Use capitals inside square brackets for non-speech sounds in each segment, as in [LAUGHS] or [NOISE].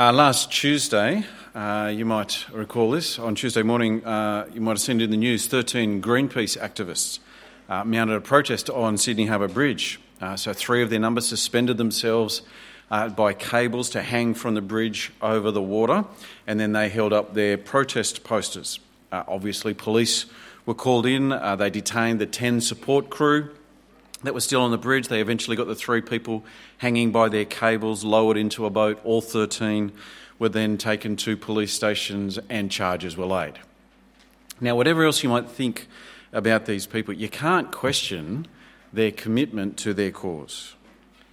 Uh, last Tuesday, uh, you might recall this, on Tuesday morning, uh, you might have seen in the news 13 Greenpeace activists uh, mounted a protest on Sydney Harbour Bridge. Uh, so, three of their number suspended themselves uh, by cables to hang from the bridge over the water, and then they held up their protest posters. obviously, police were called in, they detained the 10 support crew that were still on the bridge. They eventually got the three people hanging by their cables, lowered into a boat. All 13 were then taken to police stations and charges were laid. Now, whatever else you might think about these people, you can't question their commitment to their cause.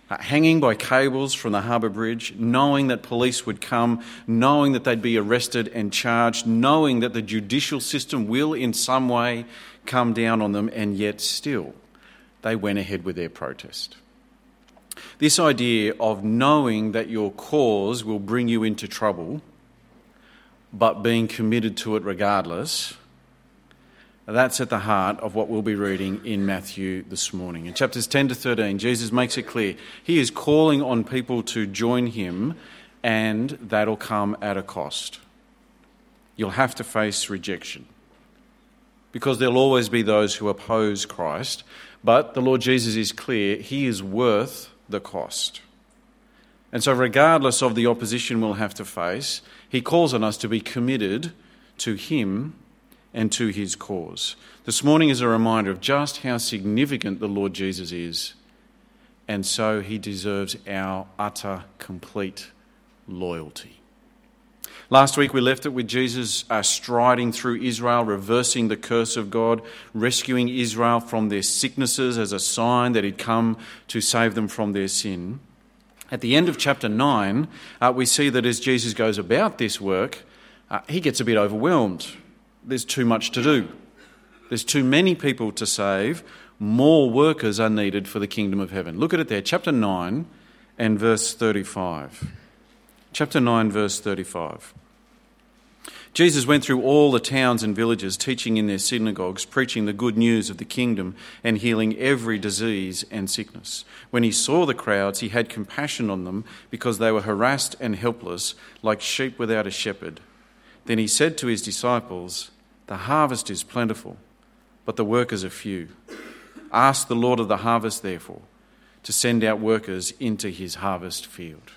Uh, hanging by cables from the harbour bridge, knowing that police would come, knowing that they'd be arrested and charged, knowing that the judicial system will in some way come down on them, and yet still they went ahead with their protest. This idea of knowing that your cause will bring you into trouble, but being committed to it regardless, that's at the heart of what we'll be reading in Matthew this morning. In chapters 10 to 13, Jesus makes it clear he is calling on people to join him, and that'll come at a cost. You'll have to face rejection because there'll always be those who oppose Christ but the Lord Jesus is clear, he is worth the cost. And so, regardless of the opposition we'll have to face, he calls on us to be committed to him and to his cause. This morning is a reminder of just how significant the Lord Jesus is, and so he deserves our utter, complete loyalty. Last week we left it with Jesus uh, striding through Israel, reversing the curse of God, rescuing Israel from their sicknesses as a sign that he'd come to save them from their sin. At the end of chapter 9, uh, we see that as Jesus goes about this work, uh, he gets a bit overwhelmed. There's too much to do, there's too many people to save. More workers are needed for the kingdom of heaven. Look at it there, chapter 9 and verse 35. Chapter 9, verse 35. Jesus went through all the towns and villages, teaching in their synagogues, preaching the good news of the kingdom, and healing every disease and sickness. When he saw the crowds, he had compassion on them because they were harassed and helpless, like sheep without a shepherd. Then he said to his disciples, The harvest is plentiful, but the workers are few. Ask the Lord of the harvest, therefore, to send out workers into his harvest field.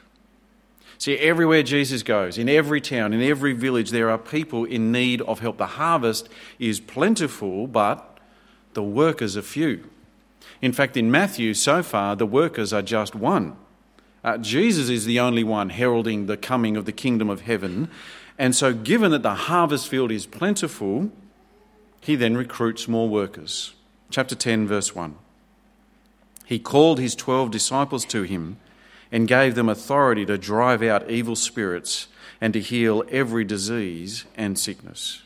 See, everywhere Jesus goes, in every town, in every village, there are people in need of help. The harvest is plentiful, but the workers are few. In fact, in Matthew, so far, the workers are just one. Uh, Jesus is the only one heralding the coming of the kingdom of heaven. And so, given that the harvest field is plentiful, he then recruits more workers. Chapter 10, verse 1. He called his twelve disciples to him and gave them authority to drive out evil spirits and to heal every disease and sickness.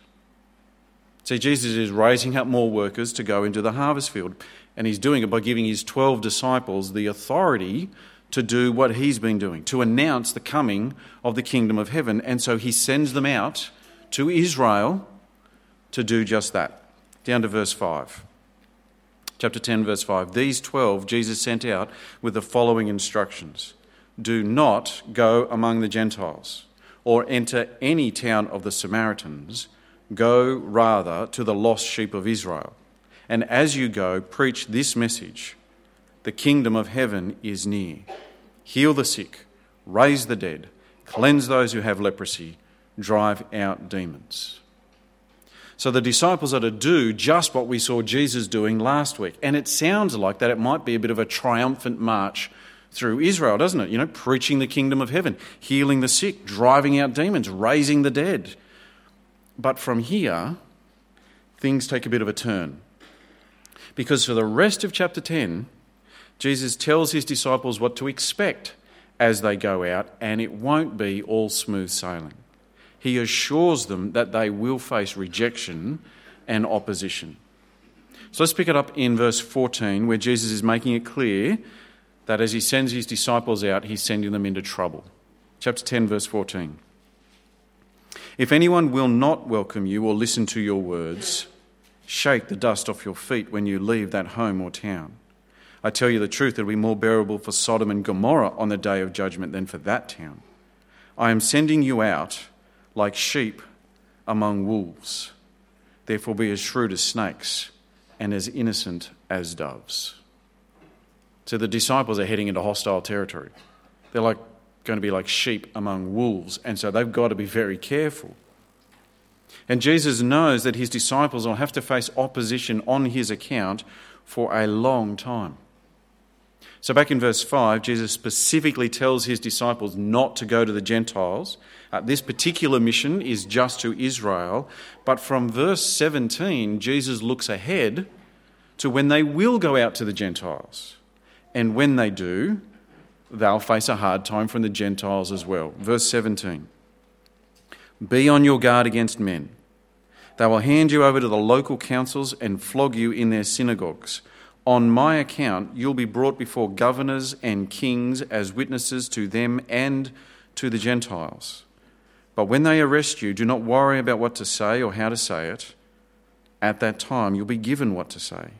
See, Jesus is raising up more workers to go into the harvest field, and he's doing it by giving his 12 disciples the authority to do what he's been doing, to announce the coming of the kingdom of heaven. And so he sends them out to Israel to do just that. Down to verse 5. Chapter 10, verse 5. These 12 Jesus sent out with the following instructions Do not go among the Gentiles or enter any town of the Samaritans. Go rather to the lost sheep of Israel. And as you go, preach this message The kingdom of heaven is near. Heal the sick, raise the dead, cleanse those who have leprosy, drive out demons. So the disciples are to do just what we saw Jesus doing last week. And it sounds like that it might be a bit of a triumphant march through Israel, doesn't it? You know, preaching the kingdom of heaven, healing the sick, driving out demons, raising the dead. But from here, things take a bit of a turn. Because for the rest of chapter 10, Jesus tells his disciples what to expect as they go out, and it won't be all smooth sailing he assures them that they will face rejection and opposition. So let's pick it up in verse 14, where Jesus is making it clear that as he sends his disciples out, he's sending them into trouble. Chapter 10, verse 14. If anyone will not welcome you or listen to your words, shake the dust off your feet when you leave that home or town. I tell you the truth, it will be more bearable for Sodom and Gomorrah on the day of judgment than for that town. I am sending you out like sheep among wolves. Therefore, be as shrewd as snakes and as innocent as doves. So the disciples are heading into hostile territory. They're like going to be like sheep among wolves, and so they've got to be very careful. And Jesus knows that his disciples will have to face opposition on his account for a long time. So, back in verse 5, Jesus specifically tells his disciples not to go to the Gentiles. Uh, this particular mission is just to Israel. But from verse 17, Jesus looks ahead to when they will go out to the Gentiles. And when they do, they'll face a hard time from the Gentiles as well. Verse 17 Be on your guard against men. They will hand you over to the local councils and flog you in their synagogues. On my account, you'll be brought before governors and kings as witnesses to them and to the Gentiles. But when they arrest you, do not worry about what to say or how to say it. At that time, you'll be given what to say.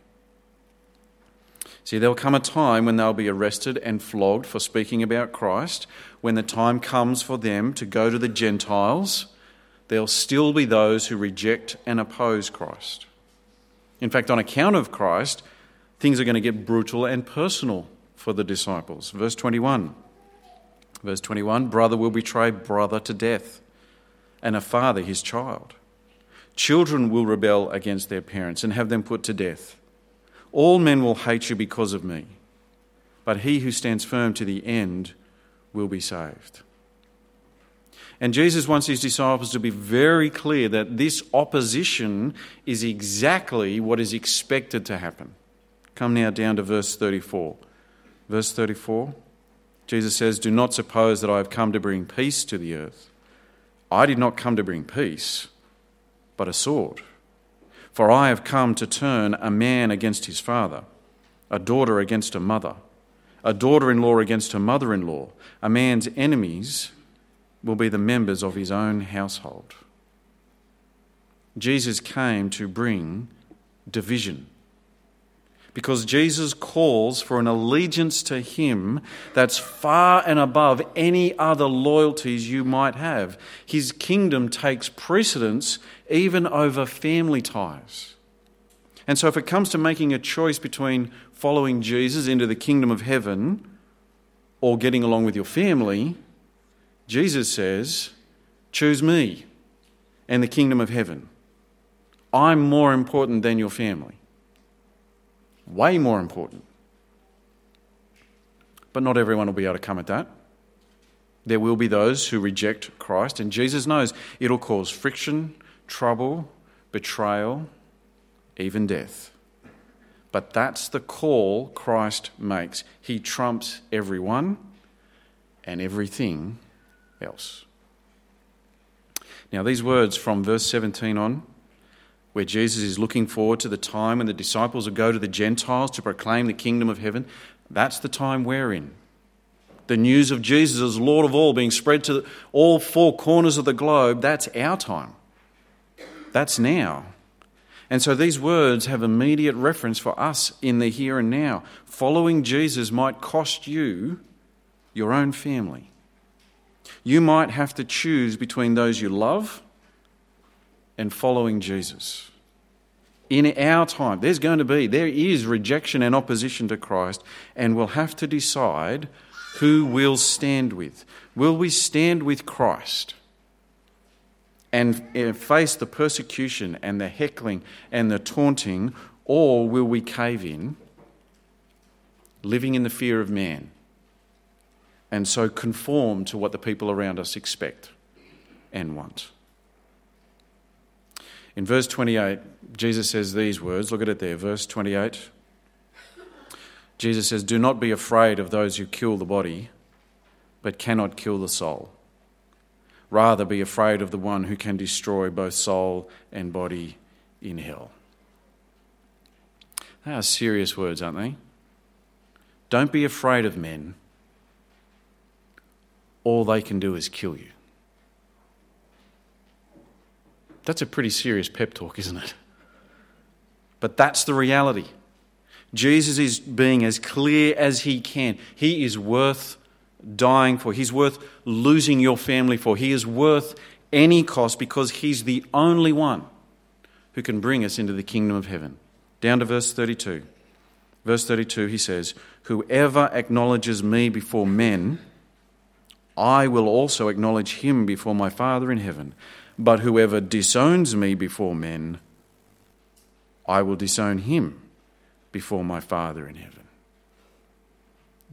See, there'll come a time when they'll be arrested and flogged for speaking about Christ. When the time comes for them to go to the Gentiles, there'll still be those who reject and oppose Christ. In fact, on account of Christ, things are going to get brutal and personal for the disciples. Verse 21. Verse 21 Brother will betray brother to death, and a father his child. Children will rebel against their parents and have them put to death. All men will hate you because of me, but he who stands firm to the end will be saved. And Jesus wants his disciples to be very clear that this opposition is exactly what is expected to happen. Come now down to verse 34. Verse 34 Jesus says, Do not suppose that I have come to bring peace to the earth. I did not come to bring peace, but a sword. For I have come to turn a man against his father, a daughter against a mother, a daughter in law against her mother in law. A man's enemies will be the members of his own household. Jesus came to bring division because Jesus calls for an allegiance to Him that's far and above any other loyalties you might have. His kingdom takes precedence even over family ties. And so, if it comes to making a choice between following Jesus into the kingdom of heaven or getting along with your family, Jesus says, Choose me and the kingdom of heaven. I'm more important than your family. Way more important. But not everyone will be able to come at that. There will be those who reject Christ, and Jesus knows it'll cause friction, trouble, betrayal, even death. But that's the call Christ makes. He trumps everyone and everything else. Now, these words from verse 17 on where Jesus is looking forward to the time when the disciples will go to the Gentiles to proclaim the kingdom of heaven, that's the time we're in. The news of Jesus as Lord of all being spread to all four corners of the globe, that's our time. That's now. And so these words have immediate reference for us in the here and now. Following Jesus might cost you your own family. You might have to choose between those you love and following Jesus. In our time, there's going to be, there is rejection and opposition to Christ, and we'll have to decide who we'll stand with. Will we stand with Christ and eh, face the persecution and the heckling and the taunting, or will we cave in, living in the fear of man, and so conform to what the people around us expect and want? In verse 28, Jesus says these words. Look at it there, verse 28. Jesus says, Do not be afraid of those who kill the body, but cannot kill the soul. Rather, be afraid of the one who can destroy both soul and body in hell. They are serious words, aren't they? Don't be afraid of men. All they can do is kill you. That's a pretty serious pep talk, isn't it? But that's the reality. Jesus is being as clear as he can. He is worth dying for. He's worth losing your family for. He is worth any cost because He's the only one who can bring us into the kingdom of heaven. Down to verse 32. Verse 32, he says, Whoever acknowledges me before men, I will also acknowledge him before my Father in heaven. But whoever disowns me before men, I will disown him before my Father in heaven.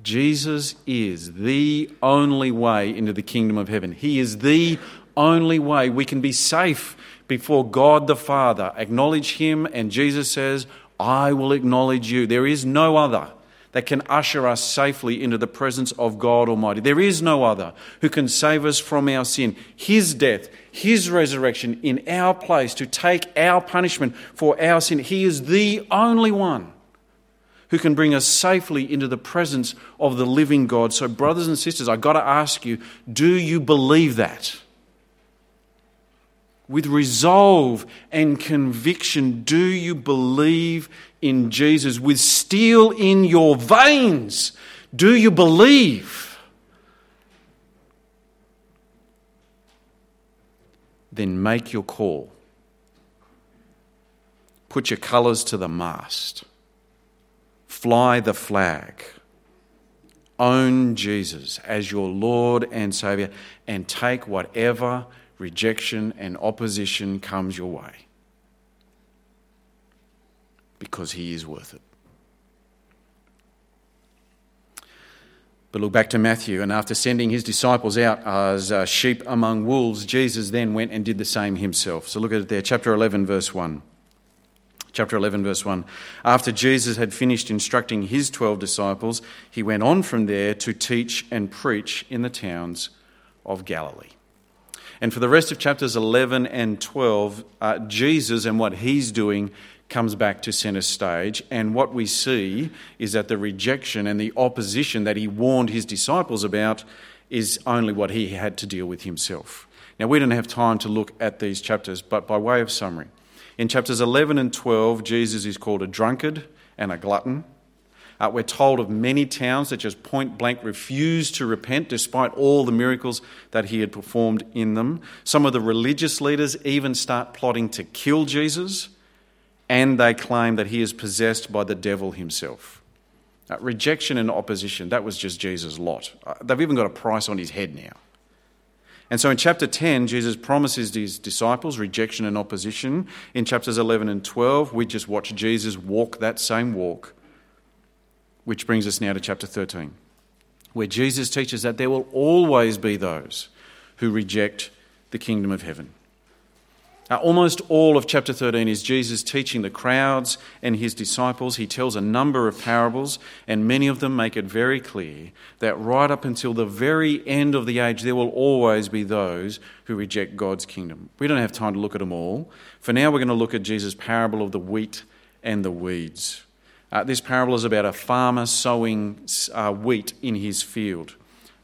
Jesus is the only way into the kingdom of heaven. He is the only way we can be safe before God the Father. Acknowledge Him, and Jesus says, I will acknowledge you. There is no other that can usher us safely into the presence of God Almighty. There is no other who can save us from our sin. His death, His resurrection in our place to take our punishment for our sin. He is the only one who can bring us safely into the presence of the living God. So, brothers and sisters, I've got to ask you do you believe that? With resolve and conviction, do you believe in Jesus? With steel in your veins, do you believe? Then make your call. Put your colours to the mast fly the flag. Own Jesus as your Lord and Saviour and take whatever rejection and opposition comes your way because He is worth it. But look back to Matthew, and after sending his disciples out as uh, sheep among wolves, Jesus then went and did the same himself. So look at it there, chapter 11, verse 1 chapter 11, verse 1. After Jesus had finished instructing his 12 disciples, he went on from there to teach and preach in the towns of Galilee. And for the rest of chapters 11 and 12, uh, Jesus and what he's doing comes back to centre stage. And what we see is that the rejection and the opposition that he warned his disciples about is only what he had to deal with himself. Now, we don't have time to look at these chapters, but by way of summary, in chapters 11 and 12, Jesus is called a drunkard and a glutton. Uh, we're told of many towns that just point blank refused to repent despite all the miracles that he had performed in them. Some of the religious leaders even start plotting to kill Jesus, and they claim that he is possessed by the devil himself. Uh, rejection and opposition, that was just Jesus' lot. Uh, they've even got a price on his head now. And so in chapter 10, Jesus promises his disciples rejection and opposition. In chapters 11 and 12, we just watch Jesus walk that same walk, which brings us now to chapter 13, where Jesus teaches that there will always be those who reject the kingdom of heaven. Now, almost all of chapter 13 is Jesus teaching the crowds and his disciples. He tells a number of parables, and many of them make it very clear that right up until the very end of the age, there will always be those who reject God's kingdom. We don't have time to look at them all. For now, we're going to look at Jesus' parable of the wheat and the weeds. Uh, this parable is about a farmer sowing uh, wheat in his field.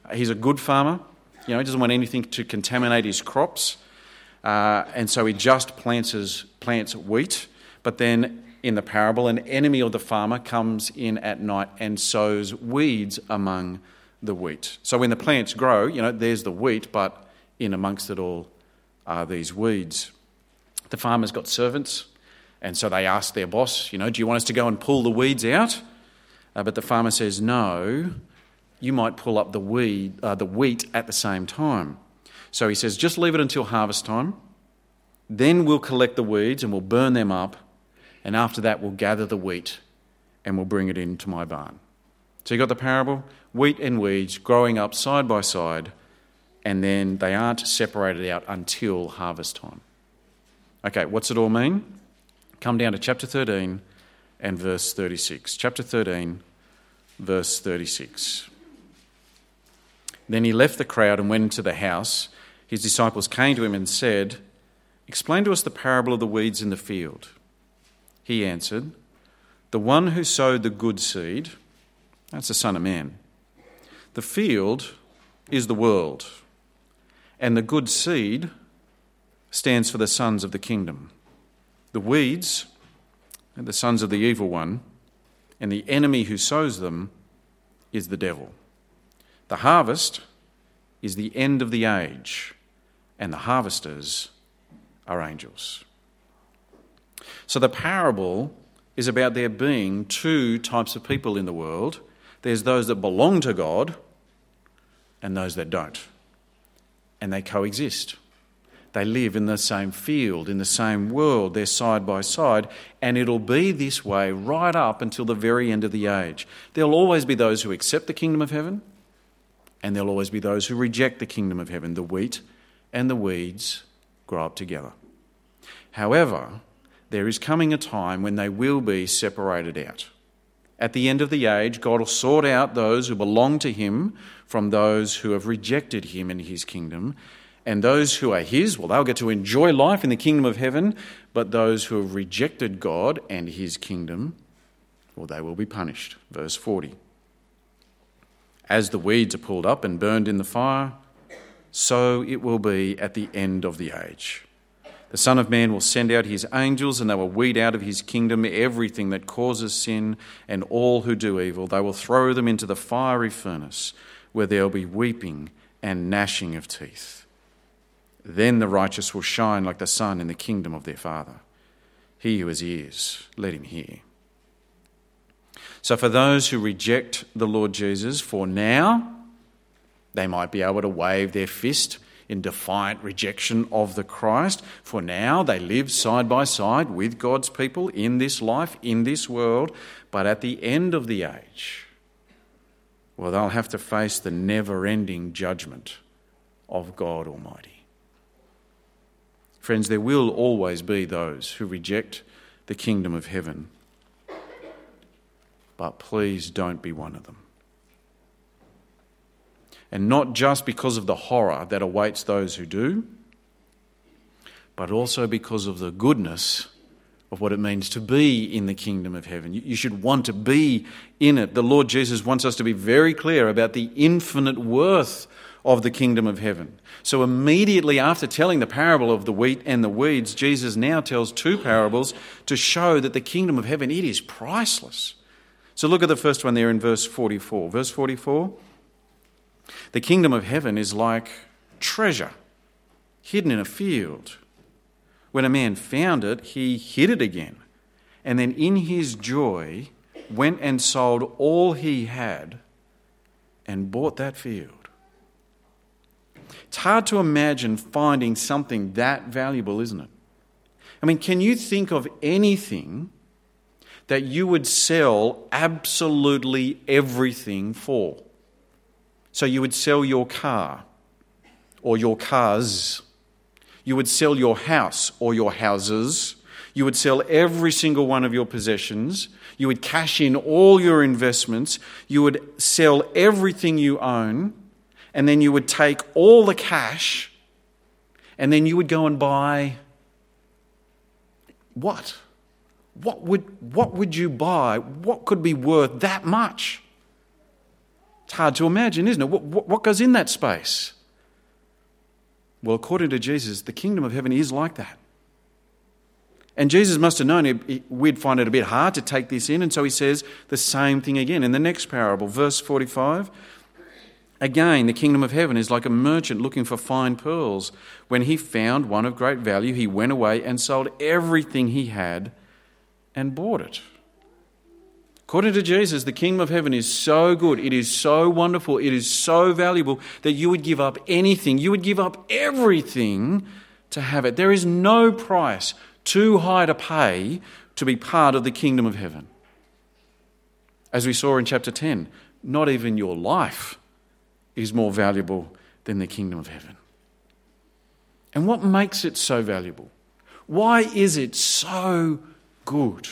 Uh, he's a good farmer, you know, he doesn't want anything to contaminate his crops. Uh, and so he just plants, his, plants wheat, but then in the parable, an enemy of the farmer comes in at night and sows weeds among the wheat. So when the plants grow, you know, there's the wheat, but in amongst it all are these weeds. The farmer's got servants, and so they ask their boss, you know, do you want us to go and pull the weeds out? Uh, but the farmer says, no, you might pull up the, weed, uh, the wheat at the same time. So he says, just leave it until harvest time. Then we'll collect the weeds and we'll burn them up. And after that, we'll gather the wheat and we'll bring it into my barn. So you got the parable wheat and weeds growing up side by side, and then they aren't separated out until harvest time. Okay, what's it all mean? Come down to chapter 13 and verse 36. Chapter 13, verse 36. Then he left the crowd and went into the house his disciples came to him and said, Explain to us the parable of the weeds in the field. He answered, The one who sowed the good seed, that's the Son of Man. The field is the world, and the good seed stands for the sons of the kingdom. The weeds are the sons of the evil one, and the enemy who sows them is the devil. The harvest is the end of the age, and the harvesters are angels. So the parable is about there being two types of people in the world there's those that belong to God and those that don't. And they coexist. They live in the same field, in the same world, they're side by side, and it'll be this way right up until the very end of the age. There'll always be those who accept the kingdom of heaven, and there'll always be those who reject the kingdom of heaven. The wheat and the weeds grow up together. However, there is coming a time when they will be separated out. At the end of the age, God will sort out those who belong to Him from those who have rejected Him and His kingdom. And those who are His, well, they'll get to enjoy life in the kingdom of heaven. But those who have rejected God and His kingdom, well, they will be punished. Verse 40. As the weeds are pulled up and burned in the fire, so it will be at the end of the age. The Son of Man will send out his angels, and they will weed out of his kingdom everything that causes sin and all who do evil. They will throw them into the fiery furnace, where there will be weeping and gnashing of teeth. Then the righteous will shine like the sun in the kingdom of their Father. He who has ears, let him hear. So, for those who reject the Lord Jesus, for now, they might be able to wave their fist in defiant rejection of the Christ. For now, they live side by side with God's people in this life, in this world. But at the end of the age, well, they'll have to face the never ending judgment of God Almighty. Friends, there will always be those who reject the kingdom of heaven. But please don't be one of them and not just because of the horror that awaits those who do, but also because of the goodness of what it means to be in the kingdom of heaven. You should want to be in it. The Lord Jesus wants us to be very clear about the infinite worth of the kingdom of heaven. So, immediately after telling the parable of the wheat and the weeds, Jesus now tells two parables to show that the kingdom of heaven it is priceless. So, look at the first one there in verse 44. Verse 44 the kingdom of heaven is like treasure hidden in a field. When a man found it, he hid it again, and then in his joy went and sold all he had and bought that field. It's hard to imagine finding something that valuable, isn't it? I mean, can you think of anything that you would sell absolutely everything for? So you would sell your car or your cars. You would sell your house or your houses. You would sell every single one of your possessions. You would cash in all your investments. You would sell everything you own. And then you would take all the cash and then you would go and buy what? What would, what would you buy? What could be worth that much? It's hard to imagine, isn't it? What, what goes in that space? Well, according to Jesus, the kingdom of heaven is like that. And Jesus must have known we'd find it a bit hard to take this in, and so he says the same thing again in the next parable, verse 45. Again, the kingdom of heaven is like a merchant looking for fine pearls. When he found one of great value, he went away and sold everything he had and bought it. According to Jesus, the kingdom of heaven is so good, it is so wonderful, it is so valuable that you would give up anything, you would give up everything to have it. There is no price too high to pay to be part of the kingdom of heaven. As we saw in chapter 10, not even your life is more valuable than the kingdom of heaven. And what makes it so valuable? Why is it so good?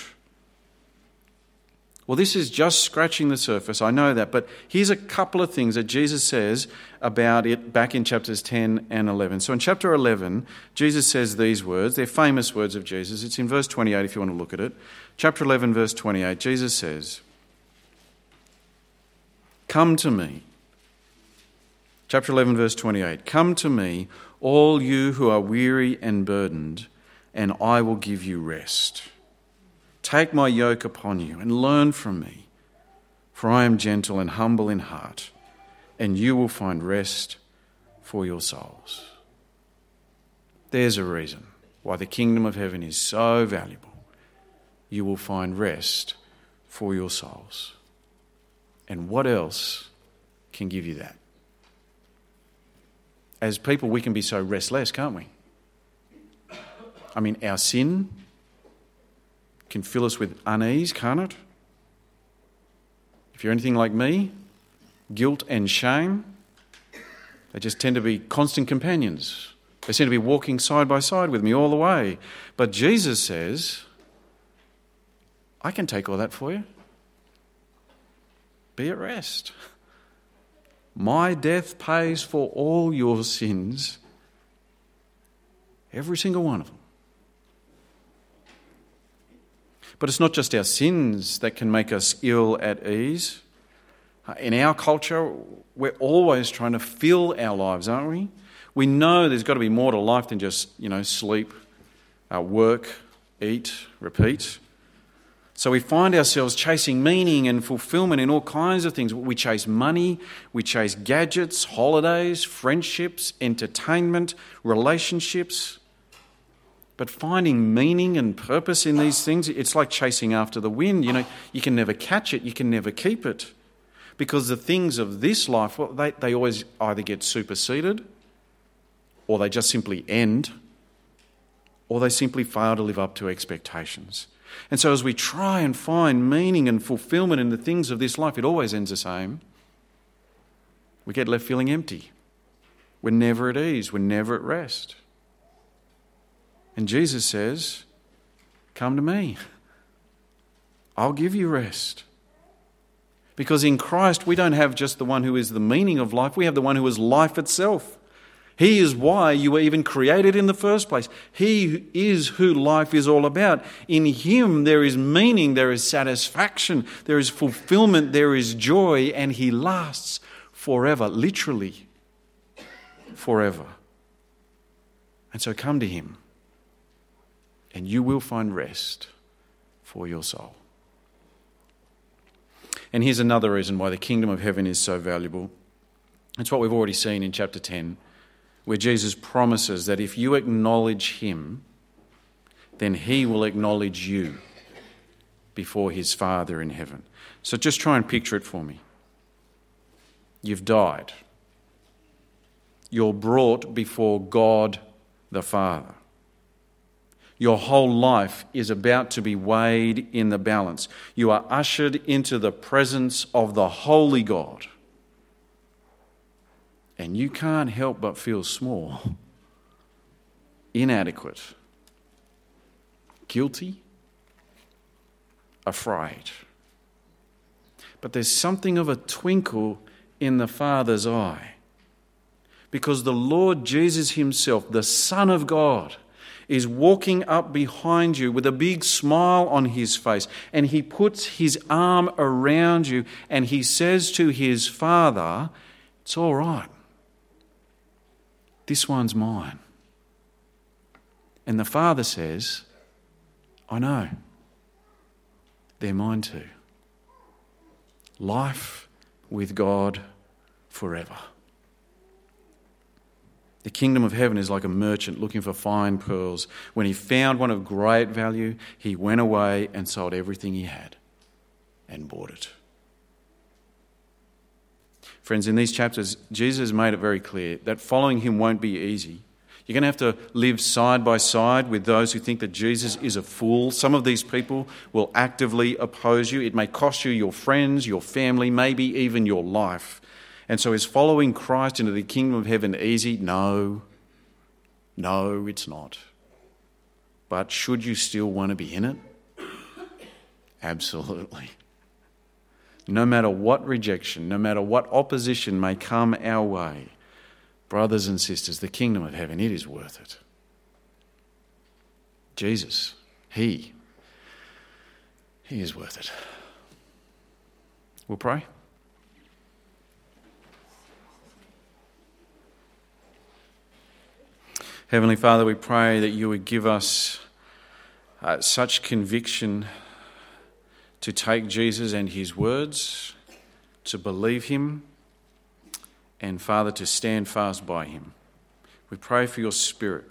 Well, this is just scratching the surface, I know that, but here's a couple of things that Jesus says about it back in chapters 10 and 11. So in chapter 11, Jesus says these words. They're famous words of Jesus. It's in verse 28 if you want to look at it. Chapter 11, verse 28, Jesus says, Come to me. Chapter 11, verse 28 Come to me, all you who are weary and burdened, and I will give you rest. Take my yoke upon you and learn from me, for I am gentle and humble in heart, and you will find rest for your souls. There's a reason why the kingdom of heaven is so valuable. You will find rest for your souls. And what else can give you that? As people, we can be so restless, can't we? I mean, our sin can fill us with unease, can't it? If you're anything like me, guilt and shame, they just tend to be constant companions. They seem to be walking side by side with me all the way. But Jesus says, I can take all that for you. Be at rest. [LAUGHS] My death pays for all your sins, every single one of them. But it's not just our sins that can make us ill at ease. In our culture, we're always trying to fill our lives, aren't we? We know there's got to be more to life than just, you know, sleep, uh, work, eat, repeat. So we find ourselves chasing meaning and fulfillment in all kinds of things. We chase money, we chase gadgets, holidays, friendships, entertainment, relationships. But finding meaning and purpose in these things, it's like chasing after the wind. You know, you can never catch it, you can never keep it. Because the things of this life, well, they, they always either get superseded, or they just simply end, or they simply fail to live up to expectations. And so, as we try and find meaning and fulfillment in the things of this life, it always ends the same. We get left feeling empty. We're never at ease, we're never at rest. And Jesus says, Come to me. I'll give you rest. Because in Christ, we don't have just the one who is the meaning of life, we have the one who is life itself. He is why you were even created in the first place. He is who life is all about. In Him, there is meaning, there is satisfaction, there is fulfillment, there is joy, and He lasts forever, literally forever. And so come to Him and you will find rest for your soul. And here's another reason why the kingdom of heaven is so valuable. It's what we've already seen in chapter 10, where Jesus promises that if you acknowledge him, then he will acknowledge you before his Father in heaven. So just try and picture it for me. You've died. You're brought before God the Father. Your whole life is about to be weighed in the balance. You are ushered into the presence of the Holy God. And you can't help but feel small, inadequate, guilty, afraid. But there's something of a twinkle in the Father's eye because the Lord Jesus Himself, the Son of God, is walking up behind you with a big smile on his face, and he puts his arm around you and he says to his father, It's all right. This one's mine. And the father says, I know. They're mine too. Life with God forever. The kingdom of heaven is like a merchant looking for fine pearls. When he found one of great value, he went away and sold everything he had and bought it. Friends, in these chapters, Jesus made it very clear that following him won't be easy. You're going to have to live side by side with those who think that Jesus is a fool. Some of these people will actively oppose you. It may cost you your friends, your family, maybe even your life. And so is following Christ into the kingdom of heaven easy? No. No, it's not. But should you still want to be in it? Absolutely. No matter what rejection, no matter what opposition may come our way, brothers and sisters, the kingdom of heaven, it is worth it. Jesus, He, He is worth it. We'll pray. Heavenly Father, we pray that you would give us uh, such conviction to take Jesus and his words, to believe him, and, Father, to stand fast by him. We pray for your Spirit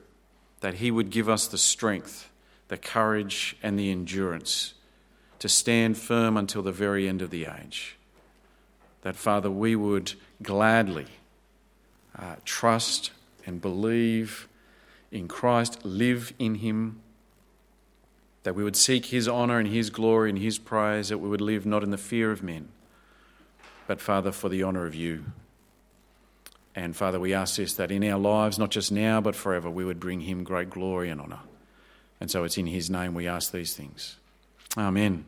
that he would give us the strength, the courage, and the endurance to stand firm until the very end of the age. That, Father, we would gladly uh, trust and believe in Christ, live in him that we would seek his honour and his glory and his praise, that we would live not in the fear of men, but, Father, for the honour of you. And, Father, we ask this that in our lives, not just now, but forever, we would bring him great glory and honour. And so it's in his name we ask these things. Amen.